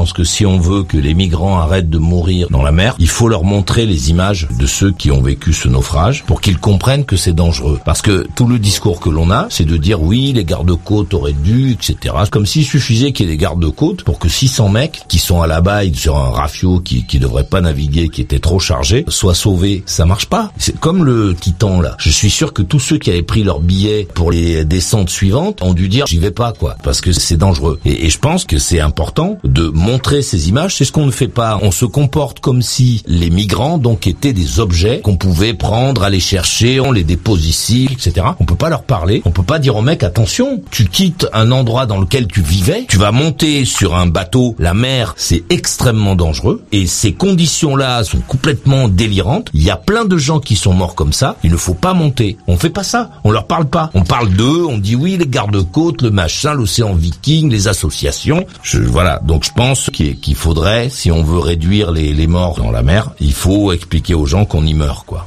pense que si on veut que les migrants arrêtent de mourir dans la mer, il faut leur montrer les images de ceux qui ont vécu ce naufrage pour qu'ils comprennent que c'est dangereux. Parce que tout le discours que l'on a, c'est de dire oui, les gardes-côtes auraient dû, etc. Comme s'il suffisait qu'il y ait des gardes-côtes pour que 600 mecs qui sont à la baille sur un rafio qui, qui devrait pas naviguer, qui était trop chargé, soient sauvés. Ça marche pas. C'est comme le Titan là. Je suis sûr que tous ceux qui avaient pris leur billet pour les descentes suivantes ont dû dire j'y vais pas quoi, parce que c'est dangereux. Et, je pense que c'est important de montrer ces images. C'est ce qu'on ne fait pas. On se comporte comme si les migrants donc étaient des objets qu'on pouvait prendre, aller chercher, on les dépose ici, etc. On peut pas leur parler. On peut pas dire aux mecs attention, tu quittes un endroit dans lequel tu vivais, tu vas monter sur un bateau, la mer, c'est extrêmement dangereux et ces conditions-là sont complètement délirantes. Il y a plein de gens qui sont morts comme ça. Il ne faut pas monter. On fait pas ça. On leur parle pas. On parle d'eux. On dit oui, les gardes-côtes, le machin, l'océan Viking, les associations. Je, voilà. Donc je pense qu'il faudrait, si on veut réduire les, les morts dans la mer, il faut expliquer aux gens qu'on y meurt, quoi.